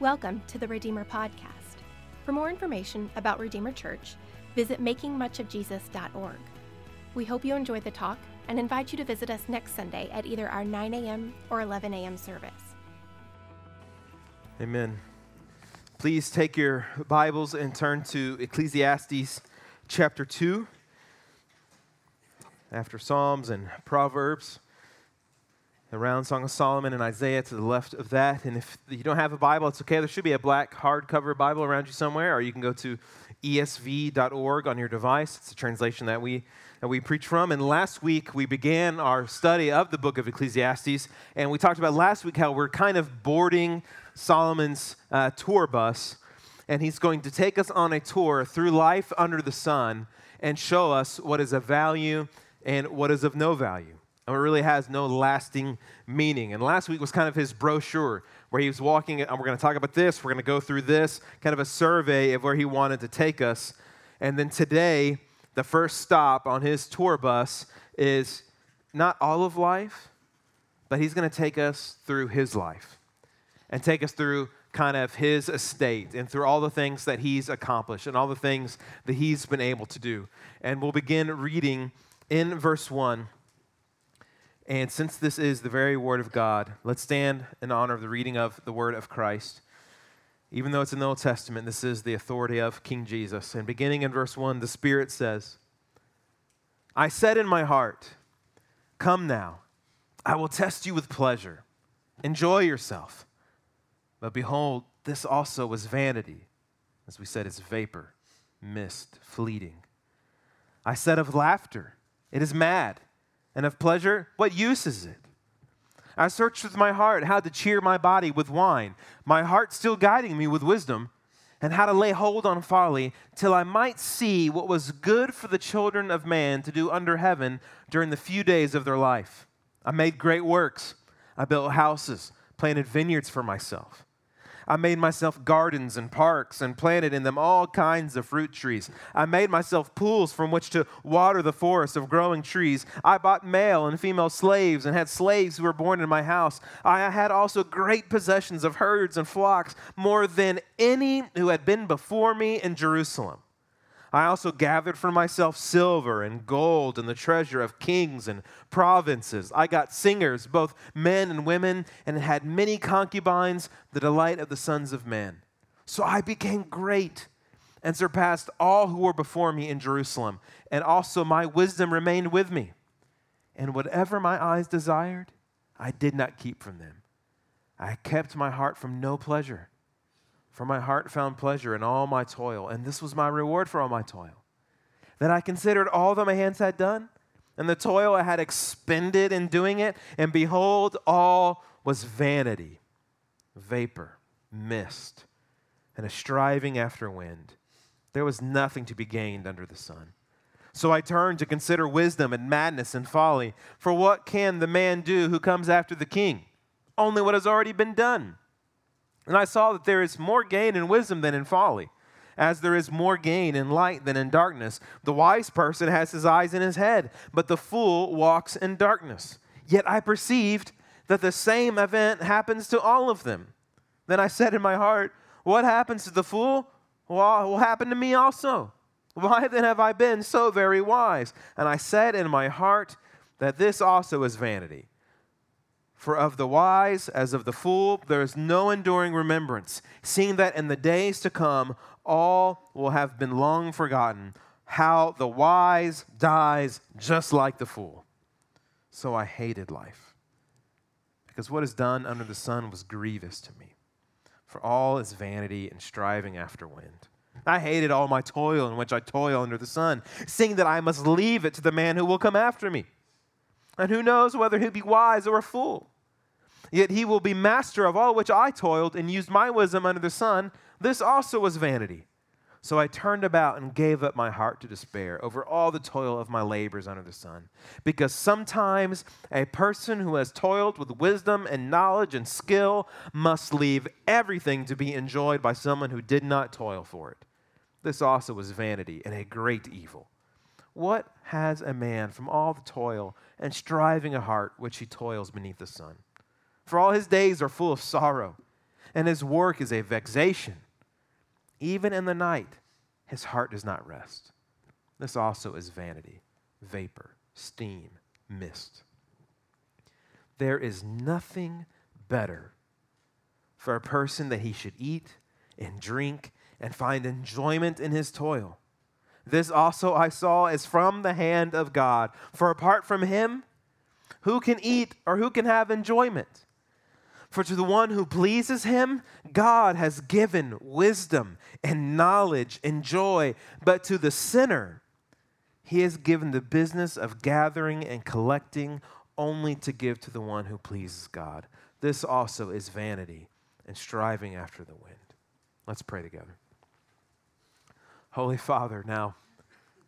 Welcome to the Redeemer Podcast. For more information about Redeemer Church, visit makingmuchofjesus.org. We hope you enjoy the talk and invite you to visit us next Sunday at either our 9 a.m. or 11 a.m. service. Amen. Please take your Bibles and turn to Ecclesiastes chapter 2. After Psalms and Proverbs, around Song of Solomon and Isaiah to the left of that. And if you don't have a Bible, it's okay. There should be a black hardcover Bible around you somewhere, or you can go to esv.org on your device. It's a translation that we that we preach from. And last week we began our study of the book of Ecclesiastes, and we talked about last week how we're kind of boarding Solomon's uh, tour bus, and he's going to take us on a tour through life under the sun and show us what is of value and what is of no value and it really has no lasting meaning. And last week was kind of his brochure where he was walking, and we're going to talk about this, we're going to go through this, kind of a survey of where he wanted to take us. And then today, the first stop on his tour bus is not all of life, but he's going to take us through his life and take us through kind of his estate and through all the things that he's accomplished and all the things that he's been able to do. And we'll begin reading in verse 1 and since this is the very word of God, let's stand in honor of the reading of the word of Christ. Even though it's in the Old Testament, this is the authority of King Jesus. And beginning in verse 1, the Spirit says, I said in my heart, Come now, I will test you with pleasure. Enjoy yourself. But behold, this also was vanity. As we said, it's vapor, mist, fleeting. I said of laughter, It is mad and of pleasure, what use is it? I searched with my heart how to cheer my body with wine, my heart still guiding me with wisdom, and how to lay hold on folly, till I might see what was good for the children of man to do under heaven during the few days of their life. I made great works. I built houses, planted vineyards for myself. I made myself gardens and parks and planted in them all kinds of fruit trees. I made myself pools from which to water the forest of growing trees. I bought male and female slaves and had slaves who were born in my house. I had also great possessions of herds and flocks, more than any who had been before me in Jerusalem. I also gathered for myself silver and gold and the treasure of kings and provinces. I got singers, both men and women, and had many concubines, the delight of the sons of men. So I became great and surpassed all who were before me in Jerusalem, and also my wisdom remained with me. And whatever my eyes desired, I did not keep from them. I kept my heart from no pleasure for my heart found pleasure in all my toil, and this was my reward for all my toil. That I considered all that my hands had done, and the toil I had expended in doing it, and behold, all was vanity, vapor, mist, and a striving after wind. There was nothing to be gained under the sun. So I turned to consider wisdom and madness and folly. For what can the man do who comes after the king? Only what has already been done. And I saw that there is more gain in wisdom than in folly, as there is more gain in light than in darkness. The wise person has his eyes in his head, but the fool walks in darkness. Yet I perceived that the same event happens to all of them. Then I said in my heart, What happens to the fool? Will happen to me also. Why then have I been so very wise? And I said in my heart that this also is vanity. For of the wise as of the fool, there is no enduring remembrance, seeing that in the days to come all will have been long forgotten. How the wise dies just like the fool. So I hated life, because what is done under the sun was grievous to me. For all is vanity and striving after wind. I hated all my toil in which I toil under the sun, seeing that I must leave it to the man who will come after me. And who knows whether he be wise or a fool? Yet he will be master of all which I toiled and used my wisdom under the sun. This also was vanity. So I turned about and gave up my heart to despair over all the toil of my labors under the sun. Because sometimes a person who has toiled with wisdom and knowledge and skill must leave everything to be enjoyed by someone who did not toil for it. This also was vanity and a great evil. What has a man from all the toil and striving of heart which he toils beneath the sun? For all his days are full of sorrow. and his work is a vexation. Even in the night, his heart does not rest. This also is vanity, vapor, steam, mist. There is nothing better for a person that he should eat and drink and find enjoyment in his toil. This also I saw is from the hand of God. For apart from him, who can eat or who can have enjoyment? For to the one who pleases him, God has given wisdom and knowledge and joy. But to the sinner, he has given the business of gathering and collecting only to give to the one who pleases God. This also is vanity and striving after the wind. Let's pray together. Holy Father, now,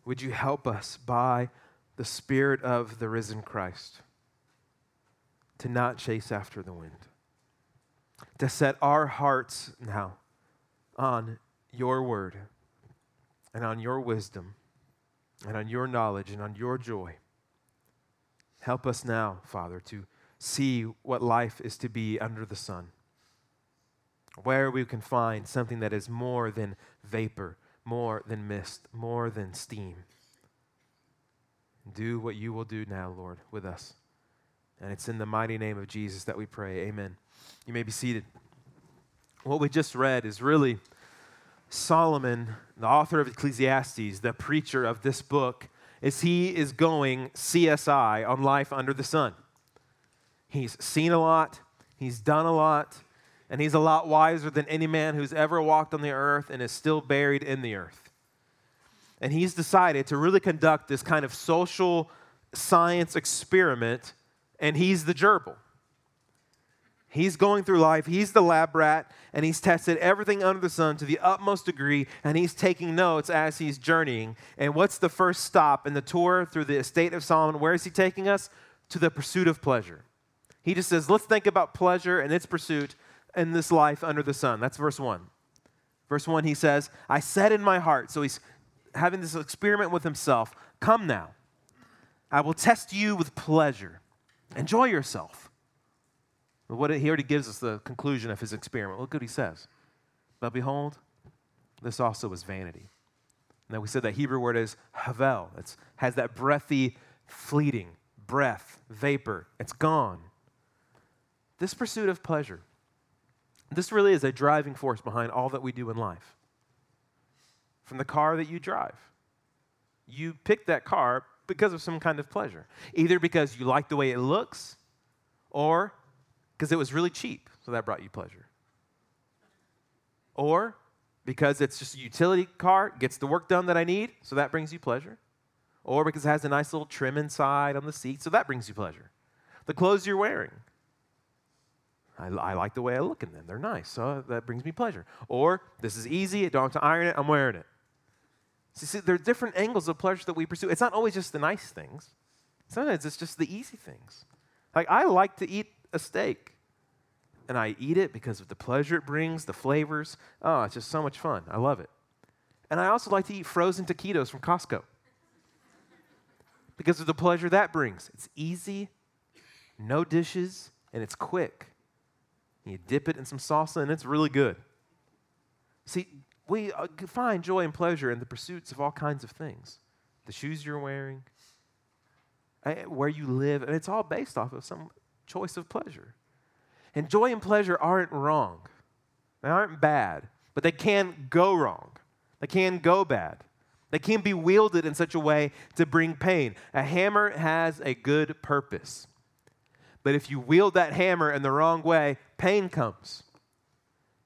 would you help us by the Spirit of the risen Christ to not chase after the wind? To set our hearts now on your word and on your wisdom and on your knowledge and on your joy. Help us now, Father, to see what life is to be under the sun, where we can find something that is more than vapor, more than mist, more than steam. Do what you will do now, Lord, with us. And it's in the mighty name of Jesus that we pray. Amen. You may be seated. What we just read is really Solomon, the author of Ecclesiastes, the preacher of this book, is he is going CSI on life under the sun. He's seen a lot, he's done a lot, and he's a lot wiser than any man who's ever walked on the earth and is still buried in the earth. And he's decided to really conduct this kind of social science experiment, and he's the gerbil. He's going through life, he's the lab rat, and he's tested everything under the sun to the utmost degree, and he's taking notes as he's journeying. And what's the first stop in the tour through the estate of Solomon? Where is he taking us? To the pursuit of pleasure. He just says, let's think about pleasure and its pursuit in this life under the sun. That's verse 1. Verse 1, he says, I said in my heart, so he's having this experiment with himself, come now, I will test you with pleasure. Enjoy yourself. What he already gives us the conclusion of his experiment. Look what he says. But behold, this also is vanity. Now we said that Hebrew word is havel. It has that breathy, fleeting breath, vapor. It's gone. This pursuit of pleasure, this really is a driving force behind all that we do in life. From the car that you drive, you pick that car because of some kind of pleasure, either because you like the way it looks or because it was really cheap, so that brought you pleasure. Or because it's just a utility car, gets the work done that I need, so that brings you pleasure. Or because it has a nice little trim inside on the seat, so that brings you pleasure. The clothes you're wearing, I, I like the way I look in them. They're nice, so that brings me pleasure. Or this is easy, I don't have to iron it, I'm wearing it. See, see, there are different angles of pleasure that we pursue. It's not always just the nice things. Sometimes it's just the easy things. Like I like to eat a steak. And I eat it because of the pleasure it brings, the flavors. Oh, it's just so much fun. I love it. And I also like to eat frozen taquitos from Costco because of the pleasure that brings. It's easy, no dishes, and it's quick. You dip it in some salsa, and it's really good. See, we uh, find joy and pleasure in the pursuits of all kinds of things the shoes you're wearing, eh, where you live, and it's all based off of some choice of pleasure. And joy and pleasure aren't wrong, they aren't bad, but they can go wrong. They can go bad. They can be wielded in such a way to bring pain. A hammer has a good purpose. But if you wield that hammer in the wrong way, pain comes.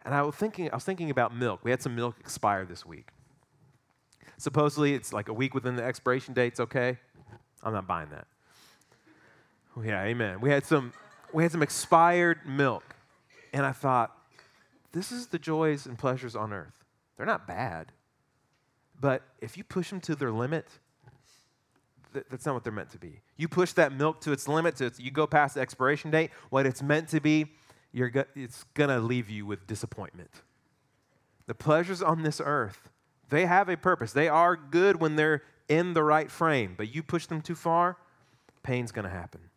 And I was thinking, I was thinking about milk. We had some milk expire this week. Supposedly, it's like a week within the expiration date. It's okay. I'm not buying that. Yeah, amen. We had some we had some expired milk. And I thought, this is the joys and pleasures on earth. They're not bad. But if you push them to their limit, th- that's not what they're meant to be. You push that milk to its limit, to its, you go past the expiration date, what it's meant to be, you're go- it's going to leave you with disappointment. The pleasures on this earth, they have a purpose. They are good when they're in the right frame, but you push them too far, pain's going to happen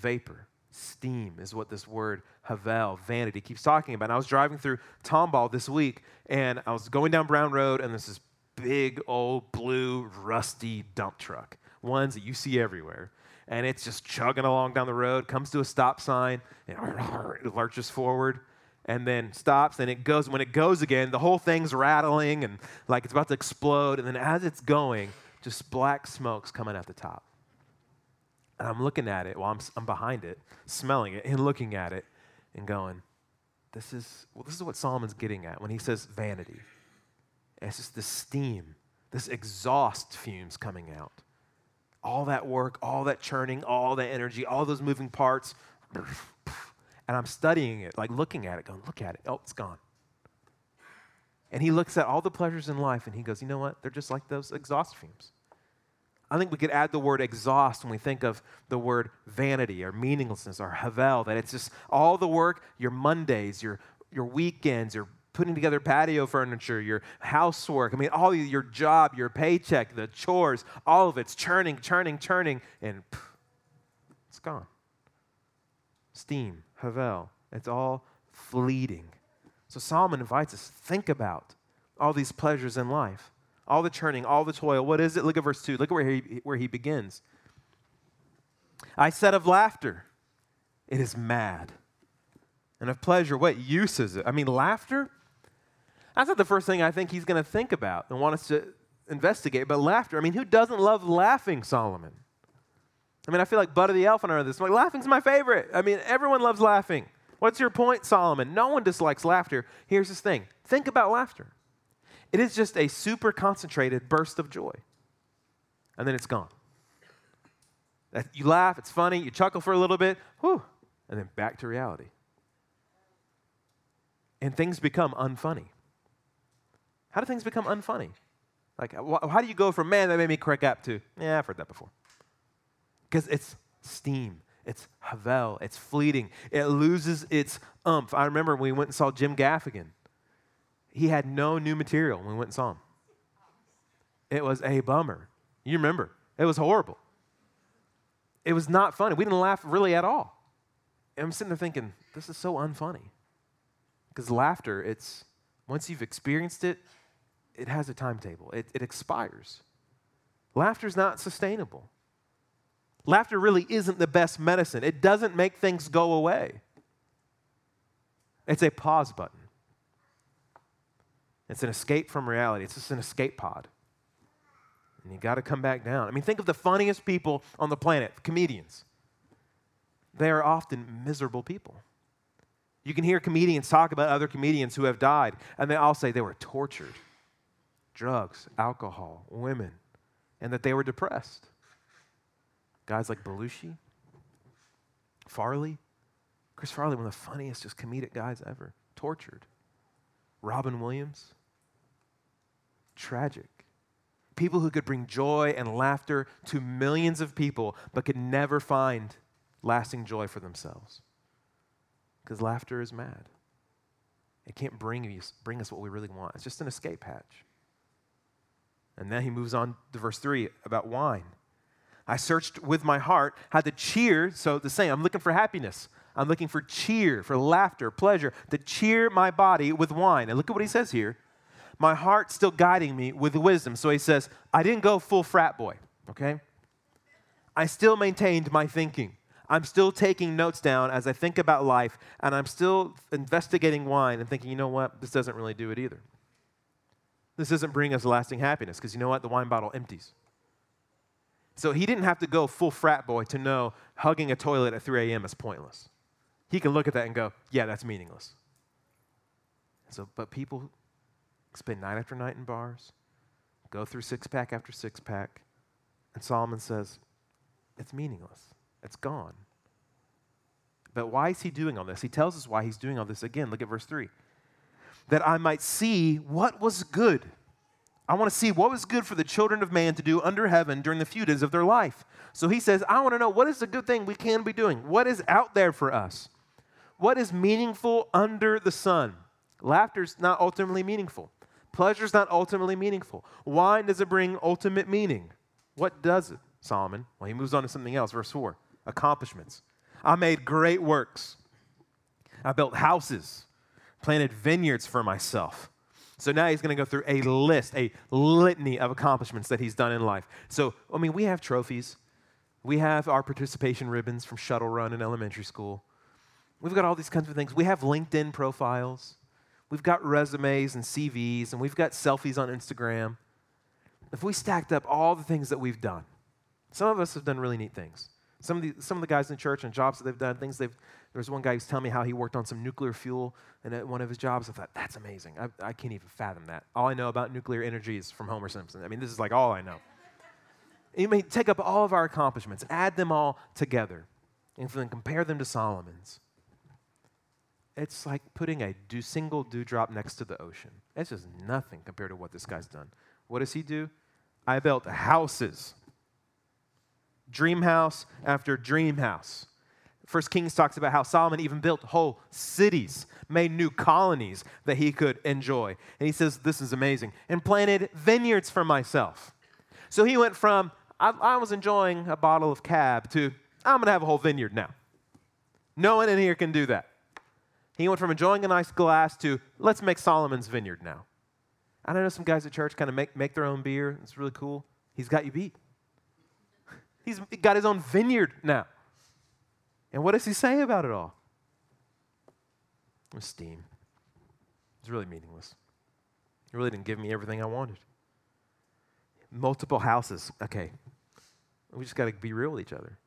vapor, Steam is what this word havel, vanity, keeps talking about. And I was driving through Tomball this week, and I was going down Brown Road, and there's this big old blue rusty dump truck, ones that you see everywhere. And it's just chugging along down the road, comes to a stop sign, and it lurches forward and then stops and it goes when it goes again the whole thing's rattling and like it's about to explode and then as it's going just black smoke's coming out the top and i'm looking at it while I'm, I'm behind it smelling it and looking at it and going this is well this is what solomon's getting at when he says vanity it's just this steam this exhaust fumes coming out all that work all that churning all that energy all those moving parts and I'm studying it, like looking at it, going, look at it. Oh, it's gone. And he looks at all the pleasures in life and he goes, you know what? They're just like those exhaust fumes. I think we could add the word exhaust when we think of the word vanity or meaninglessness or havel, that it's just all the work, your Mondays, your, your weekends, your putting together patio furniture, your housework, I mean, all your job, your paycheck, the chores, all of it's churning, churning, churning, and pff, it's gone. Steam havel. It's all fleeting. So Solomon invites us to think about all these pleasures in life, all the churning, all the toil. What is it? Look at verse 2. Look at where he, where he begins. I said of laughter, it is mad. And of pleasure, what use is it? I mean, laughter? That's not the first thing I think he's going to think about and want us to investigate. But laughter, I mean, who doesn't love laughing, Solomon? I mean, I feel like Bud of the Elephant are this. I'm like, laughing's my favorite. I mean, everyone loves laughing. What's your point, Solomon? No one dislikes laughter. Here's this thing think about laughter. It is just a super concentrated burst of joy, and then it's gone. You laugh, it's funny, you chuckle for a little bit, whew, and then back to reality. And things become unfunny. How do things become unfunny? Like, how do you go from, man, that made me crack up to, yeah, I've heard that before? because it's steam. It's Havel. It's fleeting. It loses its umph. I remember when we went and saw Jim Gaffigan. He had no new material when we went and saw him. It was a bummer. You remember. It was horrible. It was not funny. We didn't laugh really at all. And I'm sitting there thinking, this is so unfunny. Because laughter, it's once you've experienced it, it has a timetable. It, it expires. Laughter is not sustainable. Laughter really isn't the best medicine, it doesn't make things go away. It's a pause button. It's an escape from reality. It's just an escape pod. And you got to come back down. I mean, think of the funniest people on the planet, comedians. They are often miserable people. You can hear comedians talk about other comedians who have died, and they all say they were tortured drugs, alcohol, women, and that they were depressed. Guys like Belushi, Farley, Chris Farley, one of the funniest, just comedic guys ever, tortured. Robin Williams, tragic. People who could bring joy and laughter to millions of people, but could never find lasting joy for themselves. Because laughter is mad. It can't bring us, bring us what we really want. It's just an escape hatch. And then he moves on to verse 3 about wine. I searched with my heart how to cheer. So the same, I'm looking for happiness. I'm looking for cheer, for laughter, pleasure, to cheer my body with wine. And look at what he says here. My heart still guiding me with wisdom. So he says, I didn't go full frat boy, okay? I still maintained my thinking. I'm still taking notes down as I think about life, and I'm still investigating wine and thinking, you know what? This doesn't really do it either. This doesn't bring us lasting happiness because you know what? The wine bottle empties. So he didn't have to go full frat boy to know hugging a toilet at 3 a.m. is pointless. He can look at that and go, yeah, that's meaningless. So, but people spend night after night in bars, go through six pack after six pack, and Solomon says, it's meaningless. It's gone. But why is he doing all this? He tells us why he's doing all this again. Look at verse 3. That I might see what was good I want to see what was good for the children of man to do under heaven during the few days of their life. So he says, I want to know what is the good thing we can be doing? What is out there for us? What is meaningful under the sun? Laughter's not ultimately meaningful. Pleasure's not ultimately meaningful. Wine doesn't bring ultimate meaning. What does it, Solomon? Well, he moves on to something else, verse 4 accomplishments. I made great works. I built houses, planted vineyards for myself. So now he's going to go through a list, a litany of accomplishments that he's done in life. So, I mean, we have trophies. We have our participation ribbons from shuttle run in elementary school. We've got all these kinds of things. We have LinkedIn profiles. We've got resumes and CVs, and we've got selfies on Instagram. If we stacked up all the things that we've done, some of us have done really neat things. Some of the, some of the guys in church and jobs that they've done, things they've, there was one guy who was telling me how he worked on some nuclear fuel and at one of his jobs. I thought, that's amazing. I, I can't even fathom that. All I know about nuclear energy is from Homer Simpson. I mean, this is like all I know. You may take up all of our accomplishments, add them all together, and then compare them to Solomon's. It's like putting a single dewdrop next to the ocean. It's just nothing compared to what this guy's done. What does he do? I built houses dream house after dream house. First Kings talks about how Solomon even built whole cities, made new colonies that he could enjoy. And he says, This is amazing. And planted vineyards for myself. So he went from, I, I was enjoying a bottle of cab to, I'm going to have a whole vineyard now. No one in here can do that. He went from enjoying a nice glass to, let's make Solomon's vineyard now. I know some guys at church kind of make, make their own beer. It's really cool. He's got you beat. He's got his own vineyard now. And what does he say about it all? Esteem. It's really meaningless. He really didn't give me everything I wanted. Multiple houses. Okay. We just got to be real with each other.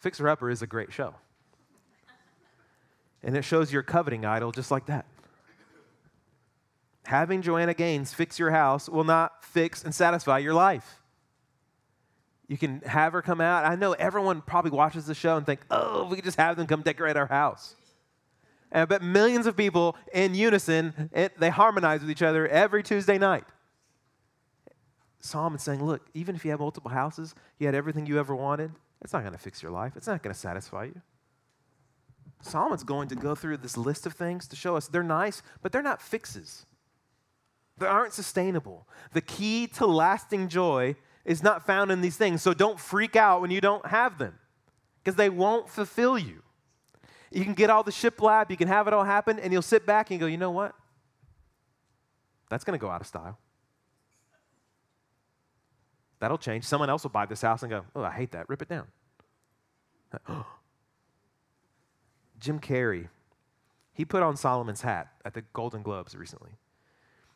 Fixer Upper is a great show. And it shows your coveting idol just like that. Having Joanna Gaines fix your house will not fix and satisfy your life. You can have her come out. I know everyone probably watches the show and think, oh, we could just have them come decorate our house. And I bet millions of people in unison, it, they harmonize with each other every Tuesday night. Psalm is saying, look, even if you have multiple houses, you had everything you ever wanted, it's not going to fix your life. It's not going to satisfy you. Solomon's going to go through this list of things to show us they're nice, but they're not fixes. They aren't sustainable. The key to lasting joy is not found in these things. So don't freak out when you don't have them because they won't fulfill you. You can get all the shiplap, you can have it all happen, and you'll sit back and go, you know what? That's going to go out of style. That'll change. Someone else will buy this house and go, oh, I hate that. Rip it down. Jim Carrey, he put on Solomon's hat at the Golden Globes recently.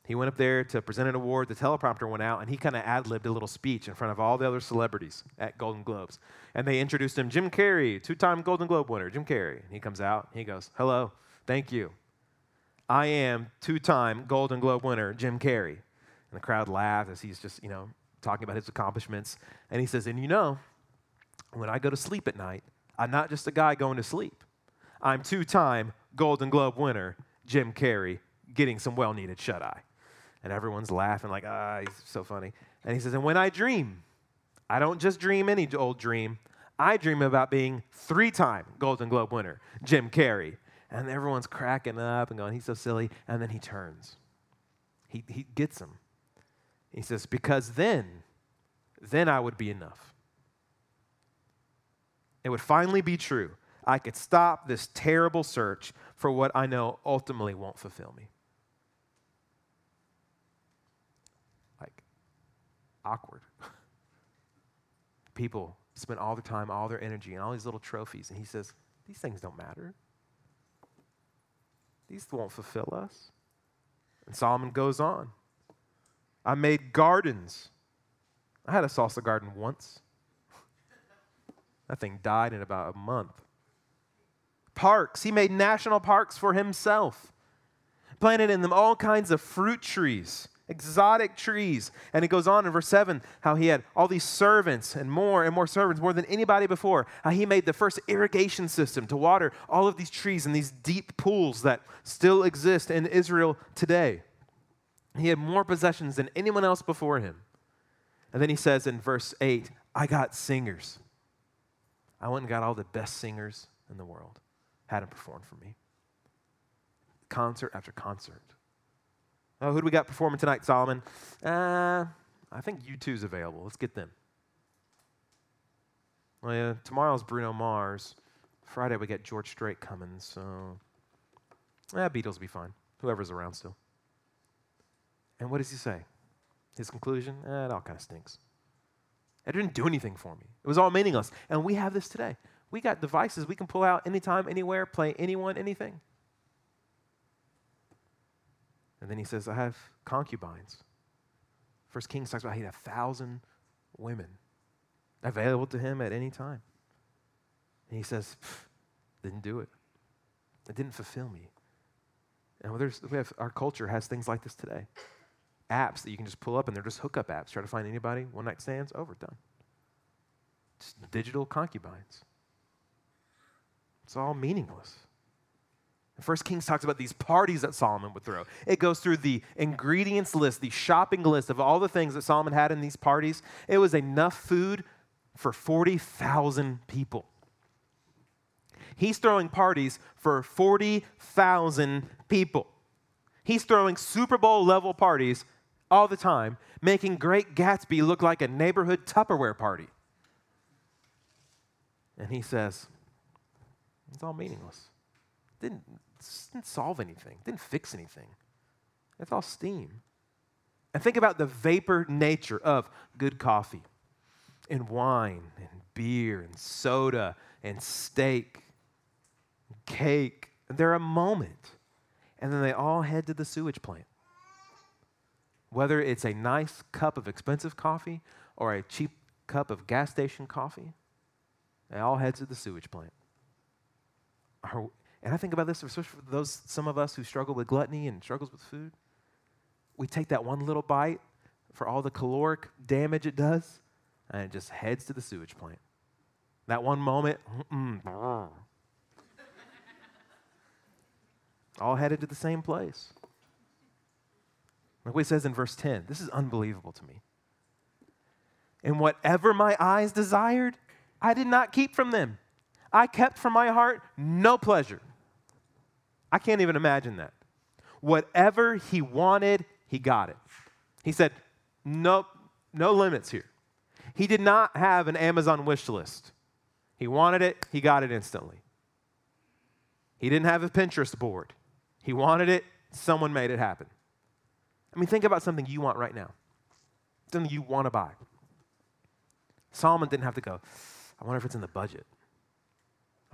He went up there to present an award. The teleprompter went out, and he kind of ad libbed a little speech in front of all the other celebrities at Golden Globes. And they introduced him, Jim Carrey, two time Golden Globe winner, Jim Carrey. And he comes out, he goes, Hello, thank you. I am two time Golden Globe winner, Jim Carrey. And the crowd laughed as he's just, you know, talking about his accomplishments. And he says, And you know, when I go to sleep at night, I'm not just a guy going to sleep. I'm two time Golden Globe winner, Jim Carrey, getting some well needed shut eye. And everyone's laughing, like, ah, he's so funny. And he says, And when I dream, I don't just dream any old dream. I dream about being three time Golden Globe winner, Jim Carrey. And everyone's cracking up and going, He's so silly. And then he turns. He, he gets him. He says, Because then, then I would be enough. It would finally be true. I could stop this terrible search for what I know ultimately won't fulfill me. Like, awkward. People spend all their time, all their energy, and all these little trophies. And he says, These things don't matter. These won't fulfill us. And Solomon goes on. I made gardens. I had a salsa garden once. that thing died in about a month. Parks. He made national parks for himself, planted in them all kinds of fruit trees exotic trees. And it goes on in verse 7 how he had all these servants and more and more servants, more than anybody before. How he made the first irrigation system to water all of these trees in these deep pools that still exist in Israel today. He had more possessions than anyone else before him. And then he says in verse 8, I got singers. I went and got all the best singers in the world, had them perform for me. Concert after concert. Oh, who do we got performing tonight, Solomon? Uh, I think U2's available. Let's get them. Well, yeah, tomorrow's Bruno Mars. Friday we get George Strait coming, so eh, Beatles will be fine. Whoever's around still. And what does he say? His conclusion? Eh, it all kind of stinks. It didn't do anything for me. It was all meaningless. And we have this today. We got devices we can pull out anytime, anywhere, play anyone, anything. And then he says, I have concubines. First Kings talks about he had a thousand women available to him at any time. And he says, didn't do it. It didn't fulfill me. And there's, we have, our culture has things like this today. Apps that you can just pull up, and they're just hookup apps. Try to find anybody, one night stands, over, done. Just digital concubines. It's all meaningless. First Kings talks about these parties that Solomon would throw. It goes through the ingredients list, the shopping list of all the things that Solomon had in these parties. It was enough food for 40,000 people. He's throwing parties for 40,000 people. He's throwing Super Bowl level parties all the time, making Great Gatsby look like a neighborhood Tupperware party. And he says, it's all meaningless. Didn't, didn't solve anything, didn't fix anything. It's all steam. And think about the vapor nature of good coffee and wine and beer and soda and steak and cake. They're a moment. And then they all head to the sewage plant. Whether it's a nice cup of expensive coffee or a cheap cup of gas station coffee, they all head to the sewage plant. And I think about this, especially for those some of us who struggle with gluttony and struggles with food. We take that one little bite for all the caloric damage it does, and it just heads to the sewage plant. That one moment, all headed to the same place. Like what he says in verse 10, this is unbelievable to me. And whatever my eyes desired, I did not keep from them. I kept from my heart no pleasure. I can't even imagine that. Whatever he wanted, he got it. He said, Nope, no limits here. He did not have an Amazon wish list. He wanted it, he got it instantly. He didn't have a Pinterest board. He wanted it, someone made it happen. I mean, think about something you want right now, something you want to buy. Solomon didn't have to go, I wonder if it's in the budget.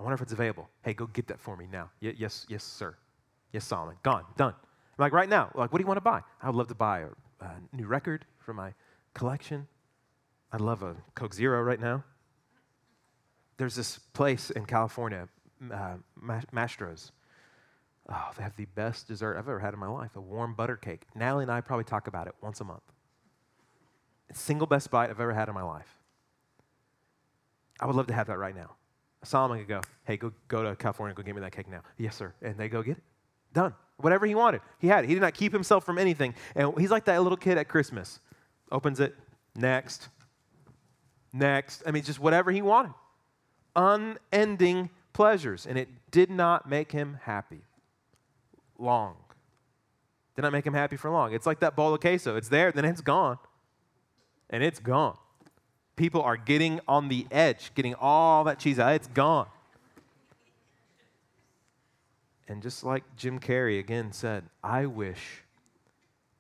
I wonder if it's available. Hey, go get that for me now. Y- yes, yes, sir. Yes, Solomon. Gone, done. Like right now, like, what do you want to buy? I would love to buy a, a new record for my collection. I'd love a Coke Zero right now. There's this place in California, uh, Mastro's. Oh, they have the best dessert I've ever had in my life a warm butter cake. Natalie and I probably talk about it once a month. It's single best bite I've ever had in my life. I would love to have that right now. Solomon could go, hey, go, go to California, go get me that cake now. Yes, sir. And they go get it. Done. Whatever he wanted, he had it. He did not keep himself from anything. And he's like that little kid at Christmas. Opens it, next, next. I mean, just whatever he wanted. Unending pleasures. And it did not make him happy long. Did not make him happy for long. It's like that bowl of queso. It's there, then it's gone. And it's gone. People are getting on the edge, getting all that cheese out. It's gone. And just like Jim Carrey again said, I wish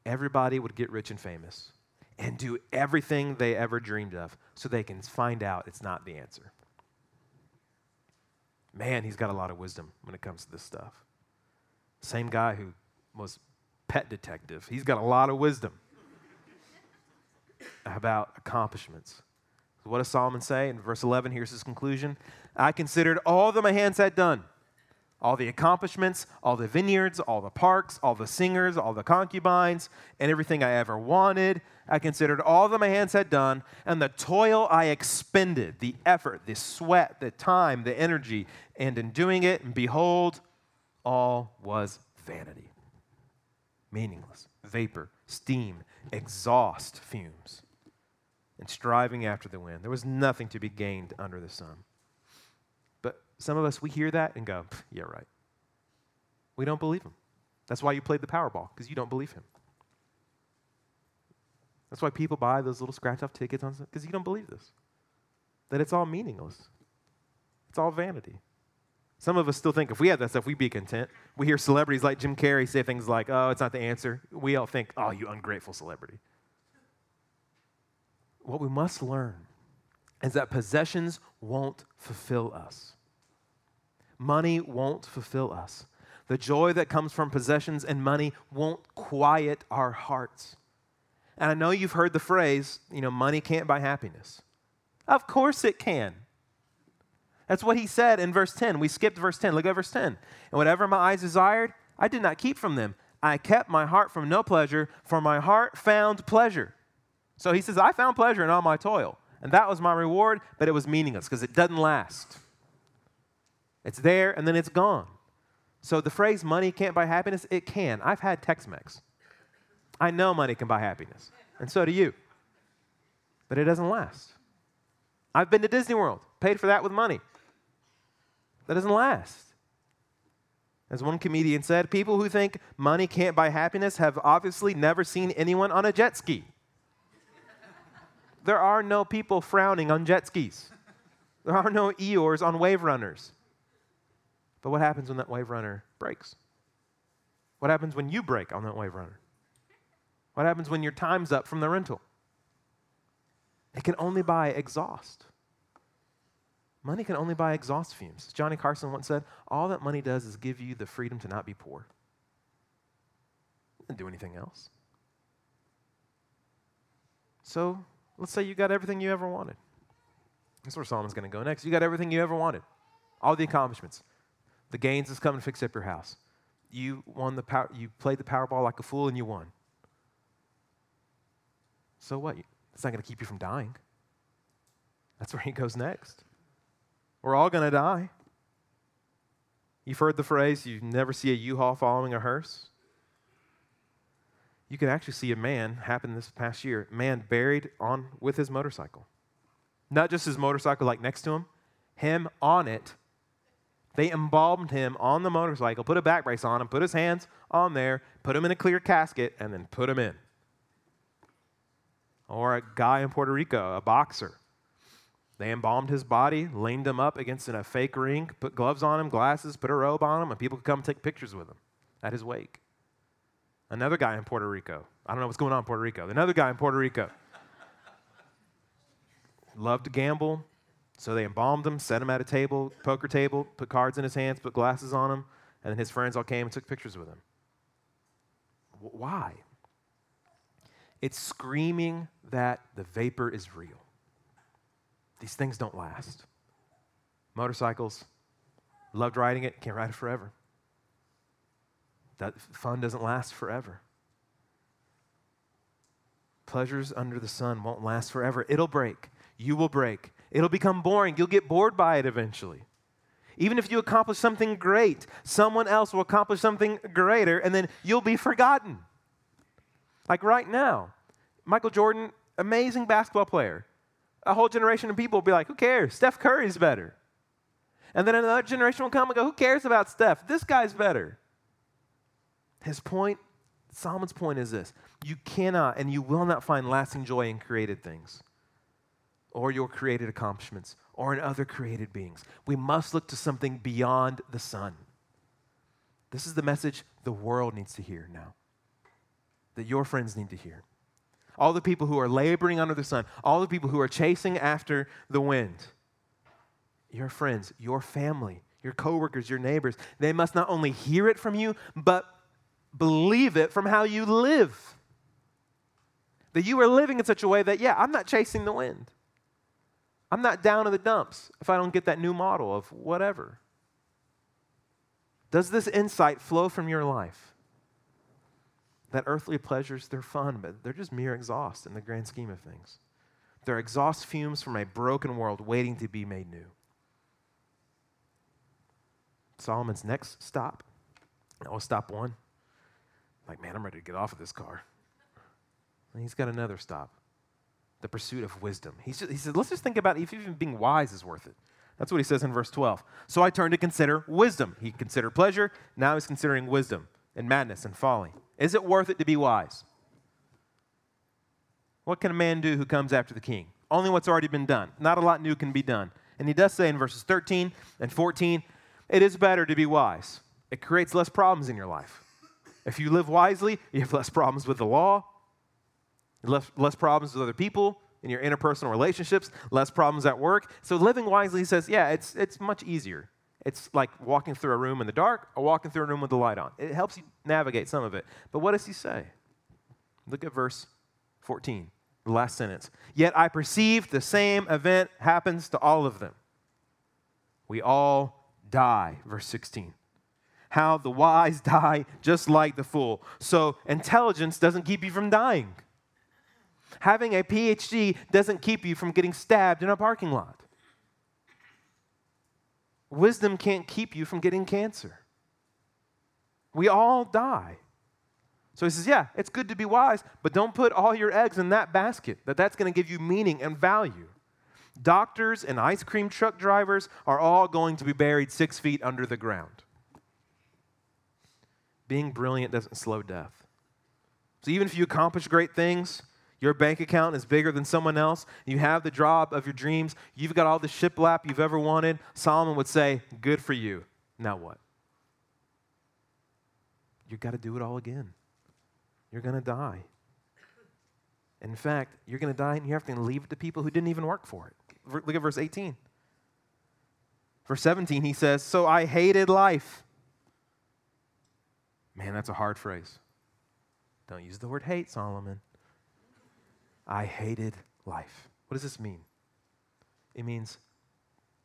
everybody would get rich and famous and do everything they ever dreamed of so they can find out it's not the answer. Man, he's got a lot of wisdom when it comes to this stuff. Same guy who was pet detective. He's got a lot of wisdom about accomplishments. What does Solomon say in verse 11? Here's his conclusion I considered all that my hands had done all the accomplishments, all the vineyards, all the parks, all the singers, all the concubines, and everything I ever wanted. I considered all that my hands had done, and the toil I expended, the effort, the sweat, the time, the energy, and in doing it, and behold, all was vanity. Meaningless, vapor, steam, exhaust fumes, and striving after the wind. There was nothing to be gained under the sun. But some of us, we hear that and go, yeah, right. We don't believe him. That's why you played the Powerball, because you don't believe him. That's why people buy those little scratch off tickets because you don't believe this. That it's all meaningless. It's all vanity. Some of us still think if we had that stuff, we'd be content. We hear celebrities like Jim Carrey say things like, oh, it's not the answer. We all think, oh, you ungrateful celebrity. What we must learn is that possessions won't fulfill us. Money won't fulfill us. The joy that comes from possessions and money won't quiet our hearts. And I know you've heard the phrase, you know, money can't buy happiness. Of course it can. That's what he said in verse 10. We skipped verse 10. Look at verse 10. And whatever my eyes desired, I did not keep from them. I kept my heart from no pleasure, for my heart found pleasure. So he says, I found pleasure in all my toil. And that was my reward, but it was meaningless because it doesn't last. It's there and then it's gone. So the phrase money can't buy happiness, it can. I've had Tex Mex. I know money can buy happiness, and so do you. But it doesn't last. I've been to Disney World, paid for that with money. That doesn't last. As one comedian said, people who think money can't buy happiness have obviously never seen anyone on a jet ski. There are no people frowning on jet skis. There are no Eeyores on wave runners. But what happens when that wave runner breaks? What happens when you break on that wave runner? What happens when your time's up from the rental? It can only buy exhaust. Money can only buy exhaust fumes. Johnny Carson once said, All that money does is give you the freedom to not be poor. It doesn't do anything else. So let's say you got everything you ever wanted. That's where Solomon's going to go next. You got everything you ever wanted, all the accomplishments. The Gaines has come to fix up your house. You won the power, you played the Powerball like a fool and you won. So what? It's not going to keep you from dying. That's where he goes next. We're all going to die. You've heard the phrase, you never see a U-Haul following a hearse. You can actually see a man happen this past year, man buried on with his motorcycle. Not just his motorcycle like next to him, him on it. They embalmed him on the motorcycle, put a back brace on him, put his hands on there, put him in a clear casket, and then put him in. Or a guy in Puerto Rico, a boxer, they embalmed his body, leaned him up against in a fake ring, put gloves on him, glasses, put a robe on him, and people could come take pictures with him at his wake. Another guy in Puerto Rico. I don't know what's going on in Puerto Rico. Another guy in Puerto Rico. Loved to gamble, so they embalmed him, set him at a table, poker table, put cards in his hands, put glasses on him, and then his friends all came and took pictures with him. Why? It's screaming that the vapor is real. These things don't last. Motorcycles, loved riding it, can't ride it forever. That fun doesn't last forever. Pleasures under the sun won't last forever. It'll break. You will break. It'll become boring. You'll get bored by it eventually. Even if you accomplish something great, someone else will accomplish something greater, and then you'll be forgotten. Like right now, Michael Jordan, amazing basketball player a whole generation of people will be like, who cares? Steph Curry's better. And then another generation will come and go, who cares about Steph? This guy's better. His point, Solomon's point is this you cannot and you will not find lasting joy in created things or your created accomplishments or in other created beings. We must look to something beyond the sun. This is the message the world needs to hear now, that your friends need to hear all the people who are laboring under the sun, all the people who are chasing after the wind. Your friends, your family, your coworkers, your neighbors, they must not only hear it from you, but believe it from how you live. That you are living in such a way that, yeah, I'm not chasing the wind. I'm not down in the dumps if I don't get that new model of whatever. Does this insight flow from your life? that earthly pleasures, they're fun, but they're just mere exhaust in the grand scheme of things. They're exhaust fumes from a broken world waiting to be made new. Solomon's next stop, that was stop one. Like, man, I'm ready to get off of this car. And he's got another stop the pursuit of wisdom. Just, he said, let's just think about if even being wise is worth it. That's what he says in verse 12. So I turned to consider wisdom. He considered pleasure, now he's considering wisdom and madness and folly. Is it worth it to be wise? What can a man do who comes after the king? Only what's already been done. Not a lot new can be done. And he does say in verses 13 and 14, it is better to be wise. It creates less problems in your life. If you live wisely, you have less problems with the law, less, less problems with other people in your interpersonal relationships, less problems at work. So living wisely says, yeah, it's, it's much easier. It's like walking through a room in the dark or walking through a room with the light on. It helps you navigate some of it. But what does he say? Look at verse 14, the last sentence. Yet I perceive the same event happens to all of them. We all die, verse 16 how the wise die just like the fool. So, intelligence doesn't keep you from dying. Having a PhD doesn't keep you from getting stabbed in a parking lot. Wisdom can't keep you from getting cancer. We all die. So he says, Yeah, it's good to be wise, but don't put all your eggs in that basket, that that's going to give you meaning and value. Doctors and ice cream truck drivers are all going to be buried six feet under the ground being brilliant doesn't slow death. So even if you accomplish great things, your bank account is bigger than someone else, you have the job of your dreams, you've got all the shiplap you've ever wanted, Solomon would say, Good for you. Now what? You've got to do it all again. You're going to die. In fact, you're going to die and you have to leave it to people who didn't even work for it. Look at verse 18. Verse 17, he says, So I hated life Man, that's a hard phrase. Don't use the word hate, Solomon. I hated life. What does this mean? It means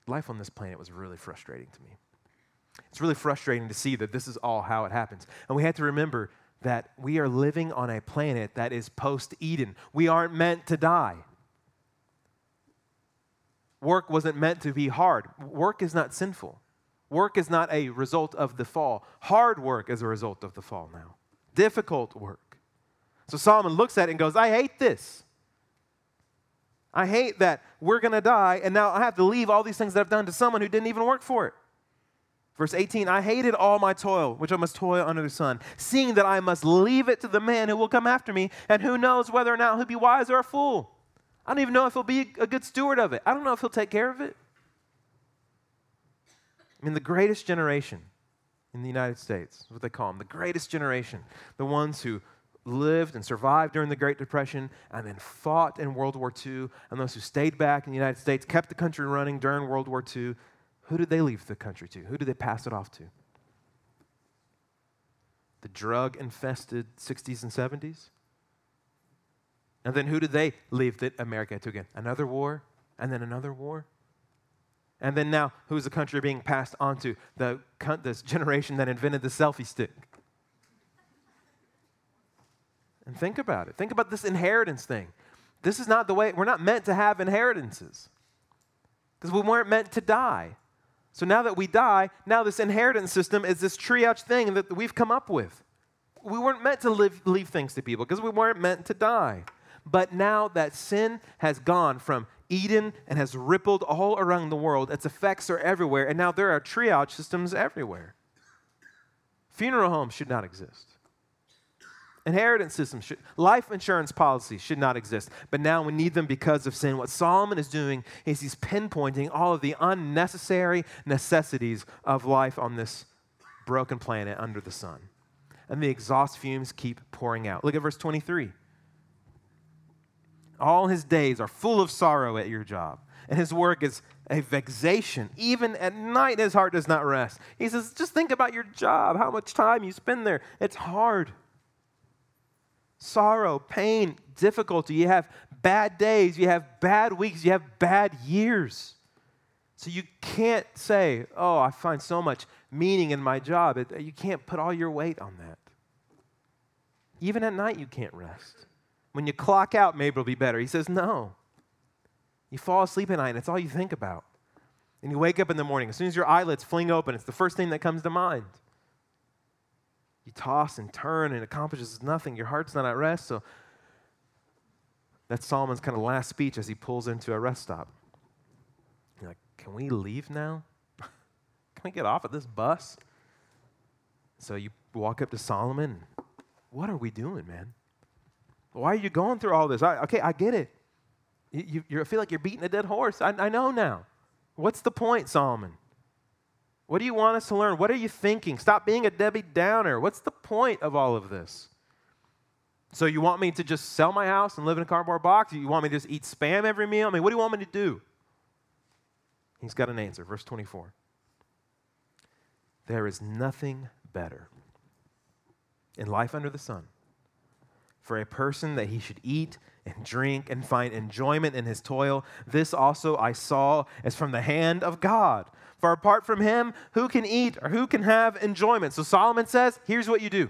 life on this planet was really frustrating to me. It's really frustrating to see that this is all how it happens. And we have to remember that we are living on a planet that is post Eden. We aren't meant to die. Work wasn't meant to be hard. Work is not sinful. Work is not a result of the fall. Hard work is a result of the fall now. Difficult work. So Solomon looks at it and goes, I hate this. I hate that we're going to die, and now I have to leave all these things that I've done to someone who didn't even work for it. Verse 18, I hated all my toil, which I must toil under the sun, seeing that I must leave it to the man who will come after me, and who knows whether or not he'll be wise or a fool. I don't even know if he'll be a good steward of it. I don't know if he'll take care of it. I mean, the greatest generation in the United States is what they call them the greatest generation. The ones who lived and survived during the Great Depression and then fought in World War II, and those who stayed back in the United States, kept the country running during World War II. Who did they leave the country to? Who did they pass it off to? The drug infested 60s and 70s? And then who did they leave the America to again? Another war, and then another war? And then now, who's the country being passed on to? The, this generation that invented the selfie stick. And think about it. Think about this inheritance thing. This is not the way, we're not meant to have inheritances because we weren't meant to die. So now that we die, now this inheritance system is this triage thing that we've come up with. We weren't meant to live, leave things to people because we weren't meant to die. But now that sin has gone from Eden and has rippled all around the world. Its effects are everywhere, and now there are triage systems everywhere. Funeral homes should not exist. Inheritance systems, should, life insurance policies should not exist, but now we need them because of sin. What Solomon is doing is he's pinpointing all of the unnecessary necessities of life on this broken planet under the sun. And the exhaust fumes keep pouring out. Look at verse 23. All his days are full of sorrow at your job, and his work is a vexation. Even at night, his heart does not rest. He says, Just think about your job, how much time you spend there. It's hard. Sorrow, pain, difficulty. You have bad days, you have bad weeks, you have bad years. So you can't say, Oh, I find so much meaning in my job. You can't put all your weight on that. Even at night, you can't rest. When you clock out, maybe it'll be better. He says, No. You fall asleep at night, and it's all you think about. And you wake up in the morning. As soon as your eyelids fling open, it's the first thing that comes to mind. You toss and turn, and accomplishes nothing. Your heart's not at rest. So that's Solomon's kind of last speech as he pulls into a rest stop. You're like, Can we leave now? Can we get off at this bus? So you walk up to Solomon. What are we doing, man? Why are you going through all this? I, okay, I get it. You, you, feel like you're beating a dead horse. I, I know now. What's the point, Solomon? What do you want us to learn? What are you thinking? Stop being a Debbie Downer. What's the point of all of this? So, you want me to just sell my house and live in a cardboard box? You want me to just eat spam every meal? I mean, what do you want me to do? He's got an answer. Verse 24. There is nothing better in life under the sun for a person that he should eat and drink and find enjoyment in his toil. This also I saw as from the hand of God. For apart from him, who can eat or who can have enjoyment? So Solomon says, here's what you do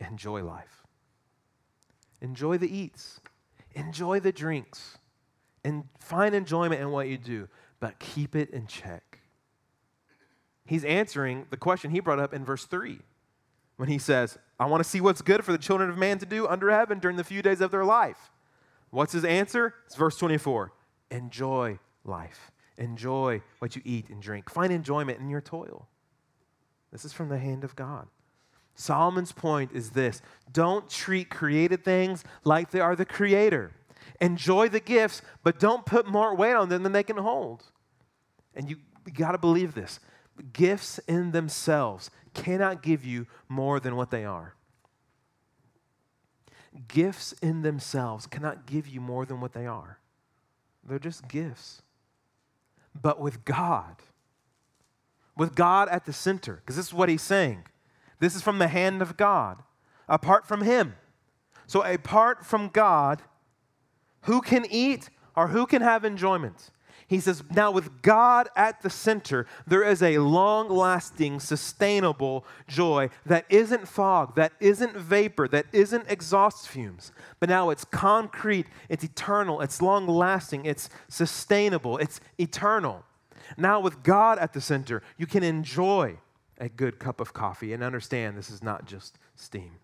enjoy life, enjoy the eats, enjoy the drinks, and find enjoyment in what you do, but keep it in check. He's answering the question he brought up in verse 3 when he says, I want to see what's good for the children of man to do under heaven during the few days of their life. What's his answer? It's verse 24 Enjoy life. Enjoy what you eat and drink. Find enjoyment in your toil. This is from the hand of God. Solomon's point is this don't treat created things like they are the creator. Enjoy the gifts, but don't put more weight on them than they can hold. And you, you got to believe this gifts in themselves cannot give you more than what they are. Gifts in themselves cannot give you more than what they are. They're just gifts. But with God, with God at the center, because this is what he's saying. This is from the hand of God, apart from him. So, apart from God, who can eat or who can have enjoyment? He says, now with God at the center, there is a long lasting, sustainable joy that isn't fog, that isn't vapor, that isn't exhaust fumes, but now it's concrete, it's eternal, it's long lasting, it's sustainable, it's eternal. Now, with God at the center, you can enjoy a good cup of coffee and understand this is not just steam.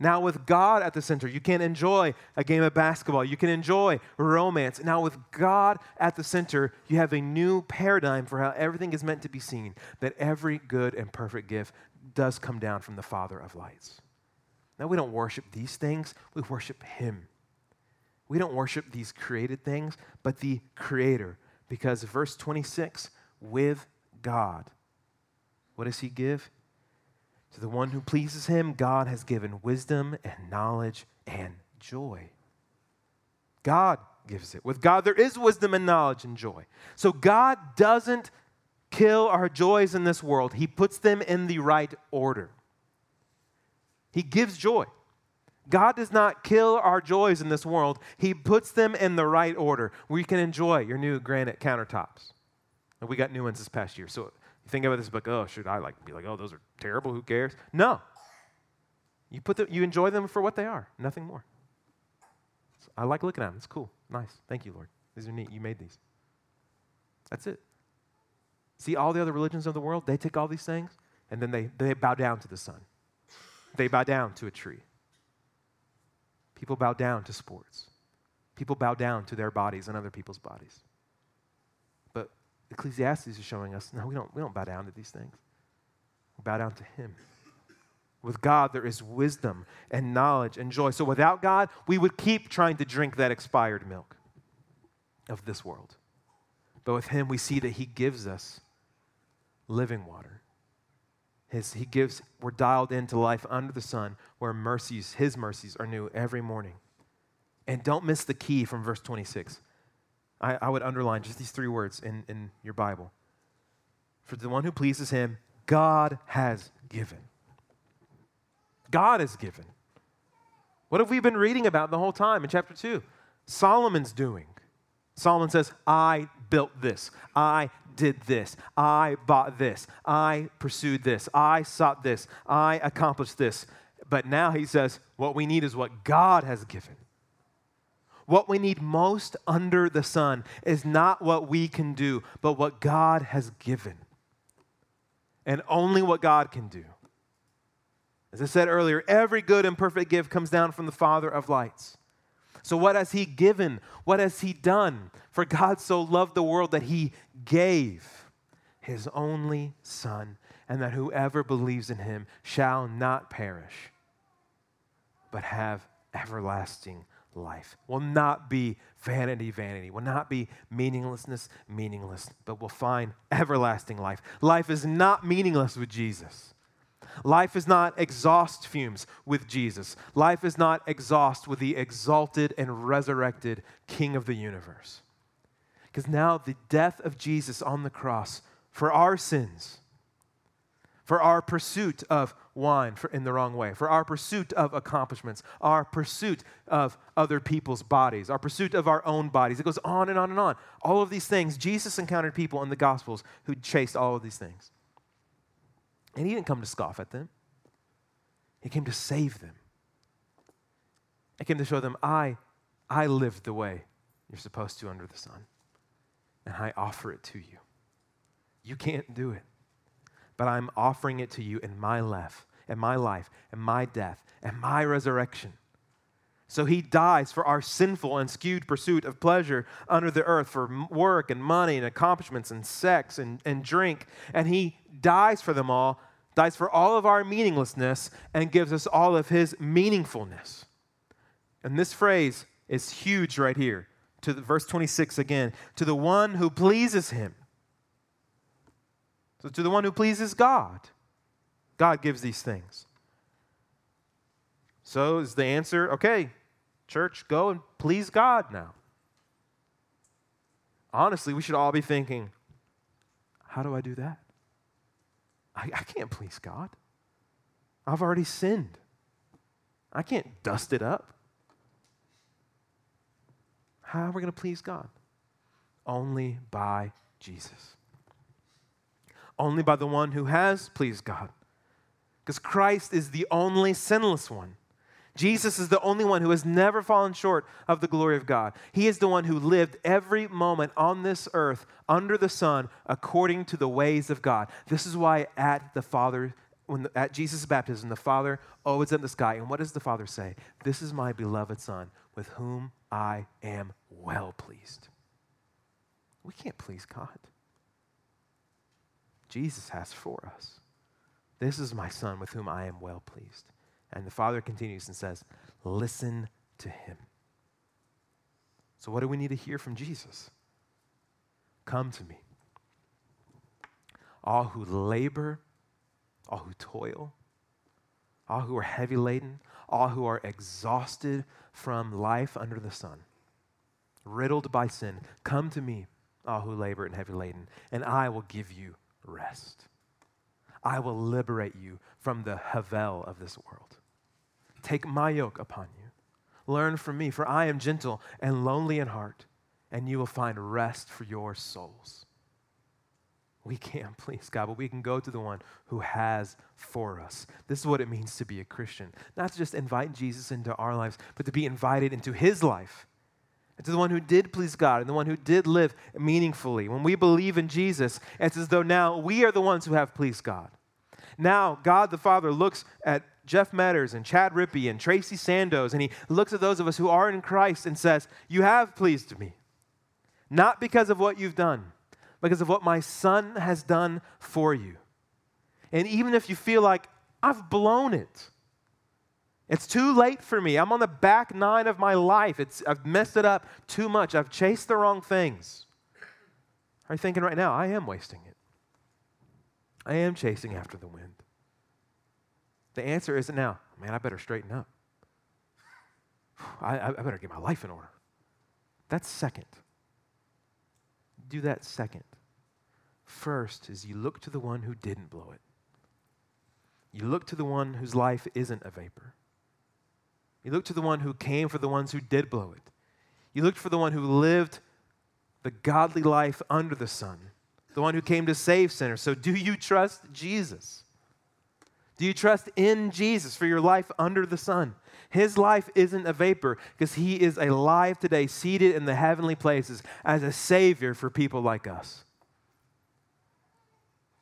Now, with God at the center, you can enjoy a game of basketball. You can enjoy romance. Now, with God at the center, you have a new paradigm for how everything is meant to be seen that every good and perfect gift does come down from the Father of lights. Now, we don't worship these things, we worship Him. We don't worship these created things, but the Creator. Because verse 26, with God, what does He give? To the one who pleases him, God has given wisdom and knowledge and joy. God gives it. With God, there is wisdom and knowledge and joy. So God doesn't kill our joys in this world, He puts them in the right order. He gives joy. God does not kill our joys in this world. He puts them in the right order you can enjoy your new granite countertops. And we got new ones this past year. So think about this, book, oh, should I like be like, oh, those are terrible? Who cares? No. You put them, you enjoy them for what they are, nothing more. So I like looking at them. It's cool, nice. Thank you, Lord. These are neat. You made these. That's it. See, all the other religions of the world, they take all these things and then they, they bow down to the sun. They bow down to a tree. People bow down to sports. People bow down to their bodies and other people's bodies. Ecclesiastes is showing us no, we don't, we don't bow down to these things. We bow down to Him. With God, there is wisdom and knowledge and joy. So without God, we would keep trying to drink that expired milk of this world. But with Him, we see that He gives us living water. His, he gives, we're dialed into life under the sun where mercies, His mercies are new every morning. And don't miss the key from verse 26. I, I would underline just these three words in, in your Bible. For the one who pleases him, God has given. God has given. What have we been reading about the whole time in chapter 2? Solomon's doing. Solomon says, I built this. I did this. I bought this. I pursued this. I sought this. I accomplished this. But now he says, what we need is what God has given. What we need most under the sun is not what we can do, but what God has given. And only what God can do. As I said earlier, every good and perfect gift comes down from the Father of lights. So, what has He given? What has He done? For God so loved the world that He gave His only Son, and that whoever believes in Him shall not perish, but have everlasting life. Will not be vanity, vanity. Will not be meaninglessness, meaningless, but will find everlasting life. Life is not meaningless with Jesus. Life is not exhaust fumes with Jesus. Life is not exhaust with the exalted and resurrected King of the universe. Because now the death of Jesus on the cross for our sins, for our pursuit of wine for, in the wrong way, for our pursuit of accomplishments, our pursuit of other people's bodies, our pursuit of our own bodies. It goes on and on and on. All of these things, Jesus encountered people in the Gospels who chased all of these things. And he didn't come to scoff at them, he came to save them. He came to show them, I, I lived the way you're supposed to under the sun, and I offer it to you. You can't do it, but I'm offering it to you in my life, in my life, in my death, and my resurrection. So he dies for our sinful and skewed pursuit of pleasure under the earth, for work and money and accomplishments and sex and, and drink. And he dies for them all dies for all of our meaninglessness and gives us all of his meaningfulness. And this phrase is huge right here. To the, verse 26 again, to the one who pleases him. So to the one who pleases God, God gives these things. So is the answer, okay, church, go and please God now. Honestly, we should all be thinking, how do I do that? I, I can't please God. I've already sinned. I can't dust it up. How are we going to please God? Only by Jesus. Only by the one who has pleased God. Because Christ is the only sinless one. Jesus is the only one who has never fallen short of the glory of God. He is the one who lived every moment on this earth under the sun according to the ways of God. This is why at the Father, when the, at Jesus' baptism, the Father opens up the sky. And what does the Father say? This is my beloved Son with whom I am well pleased. We can't please God. Jesus has for us. This is my Son with whom I am well pleased. And the Father continues and says, Listen to him. So, what do we need to hear from Jesus? Come to me. All who labor, all who toil, all who are heavy laden, all who are exhausted from life under the sun, riddled by sin, come to me, all who labor and heavy laden, and I will give you rest. I will liberate you from the havel of this world. Take my yoke upon you. Learn from me, for I am gentle and lonely in heart, and you will find rest for your souls. We can't please God, but we can go to the one who has for us. This is what it means to be a Christian. Not to just invite Jesus into our lives, but to be invited into his life. To the one who did please God and the one who did live meaningfully. When we believe in Jesus, it's as though now we are the ones who have pleased God. Now, God the Father looks at Jeff Metters and Chad Rippey and Tracy Sandoz, and he looks at those of us who are in Christ and says, You have pleased me. Not because of what you've done, because of what my son has done for you. And even if you feel like I've blown it, it's too late for me. I'm on the back nine of my life. It's, I've messed it up too much. I've chased the wrong things. Are you thinking right now, I am wasting it? I am chasing after the wind. The answer isn't now, man, I better straighten up. I, I better get my life in order. That's second. Do that second. First is you look to the one who didn't blow it. You look to the one whose life isn't a vapor. You look to the one who came for the ones who did blow it. You looked for the one who lived the godly life under the sun, the one who came to save sinners. So, do you trust Jesus? Do you trust in Jesus for your life under the sun? His life isn't a vapor because he is alive today, seated in the heavenly places as a savior for people like us.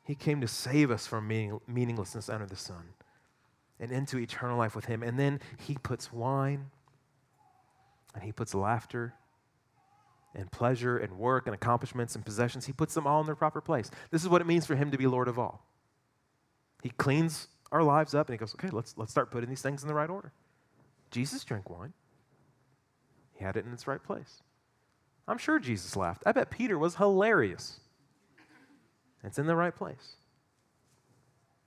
He came to save us from meaning, meaninglessness under the sun and into eternal life with him. And then he puts wine and he puts laughter and pleasure and work and accomplishments and possessions. He puts them all in their proper place. This is what it means for him to be Lord of all. He cleans our lives up and he goes, okay, let's, let's start putting these things in the right order. Jesus drank wine. He had it in its right place. I'm sure Jesus laughed. I bet Peter was hilarious. It's in the right place.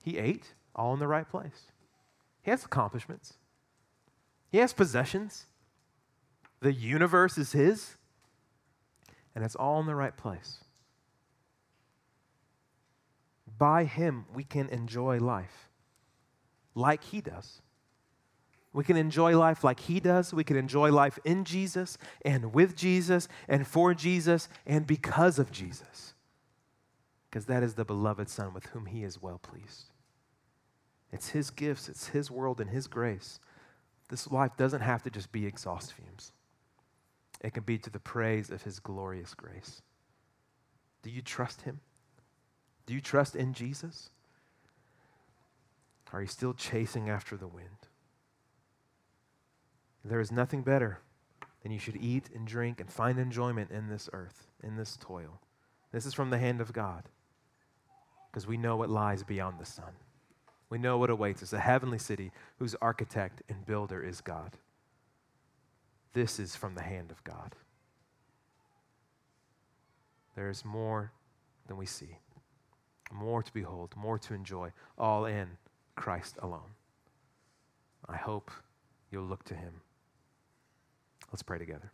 He ate all in the right place. He has accomplishments, he has possessions. The universe is his, and it's all in the right place. By him, we can enjoy life like he does. We can enjoy life like he does. We can enjoy life in Jesus and with Jesus and for Jesus and because of Jesus. Because that is the beloved Son with whom he is well pleased. It's his gifts, it's his world and his grace. This life doesn't have to just be exhaust fumes, it can be to the praise of his glorious grace. Do you trust him? Do you trust in Jesus? Are you still chasing after the wind? There is nothing better than you should eat and drink and find enjoyment in this earth, in this toil. This is from the hand of God because we know what lies beyond the sun. We know what awaits us a heavenly city whose architect and builder is God. This is from the hand of God. There is more than we see, more to behold, more to enjoy, all in Christ alone. I hope you'll look to him. Let's pray together.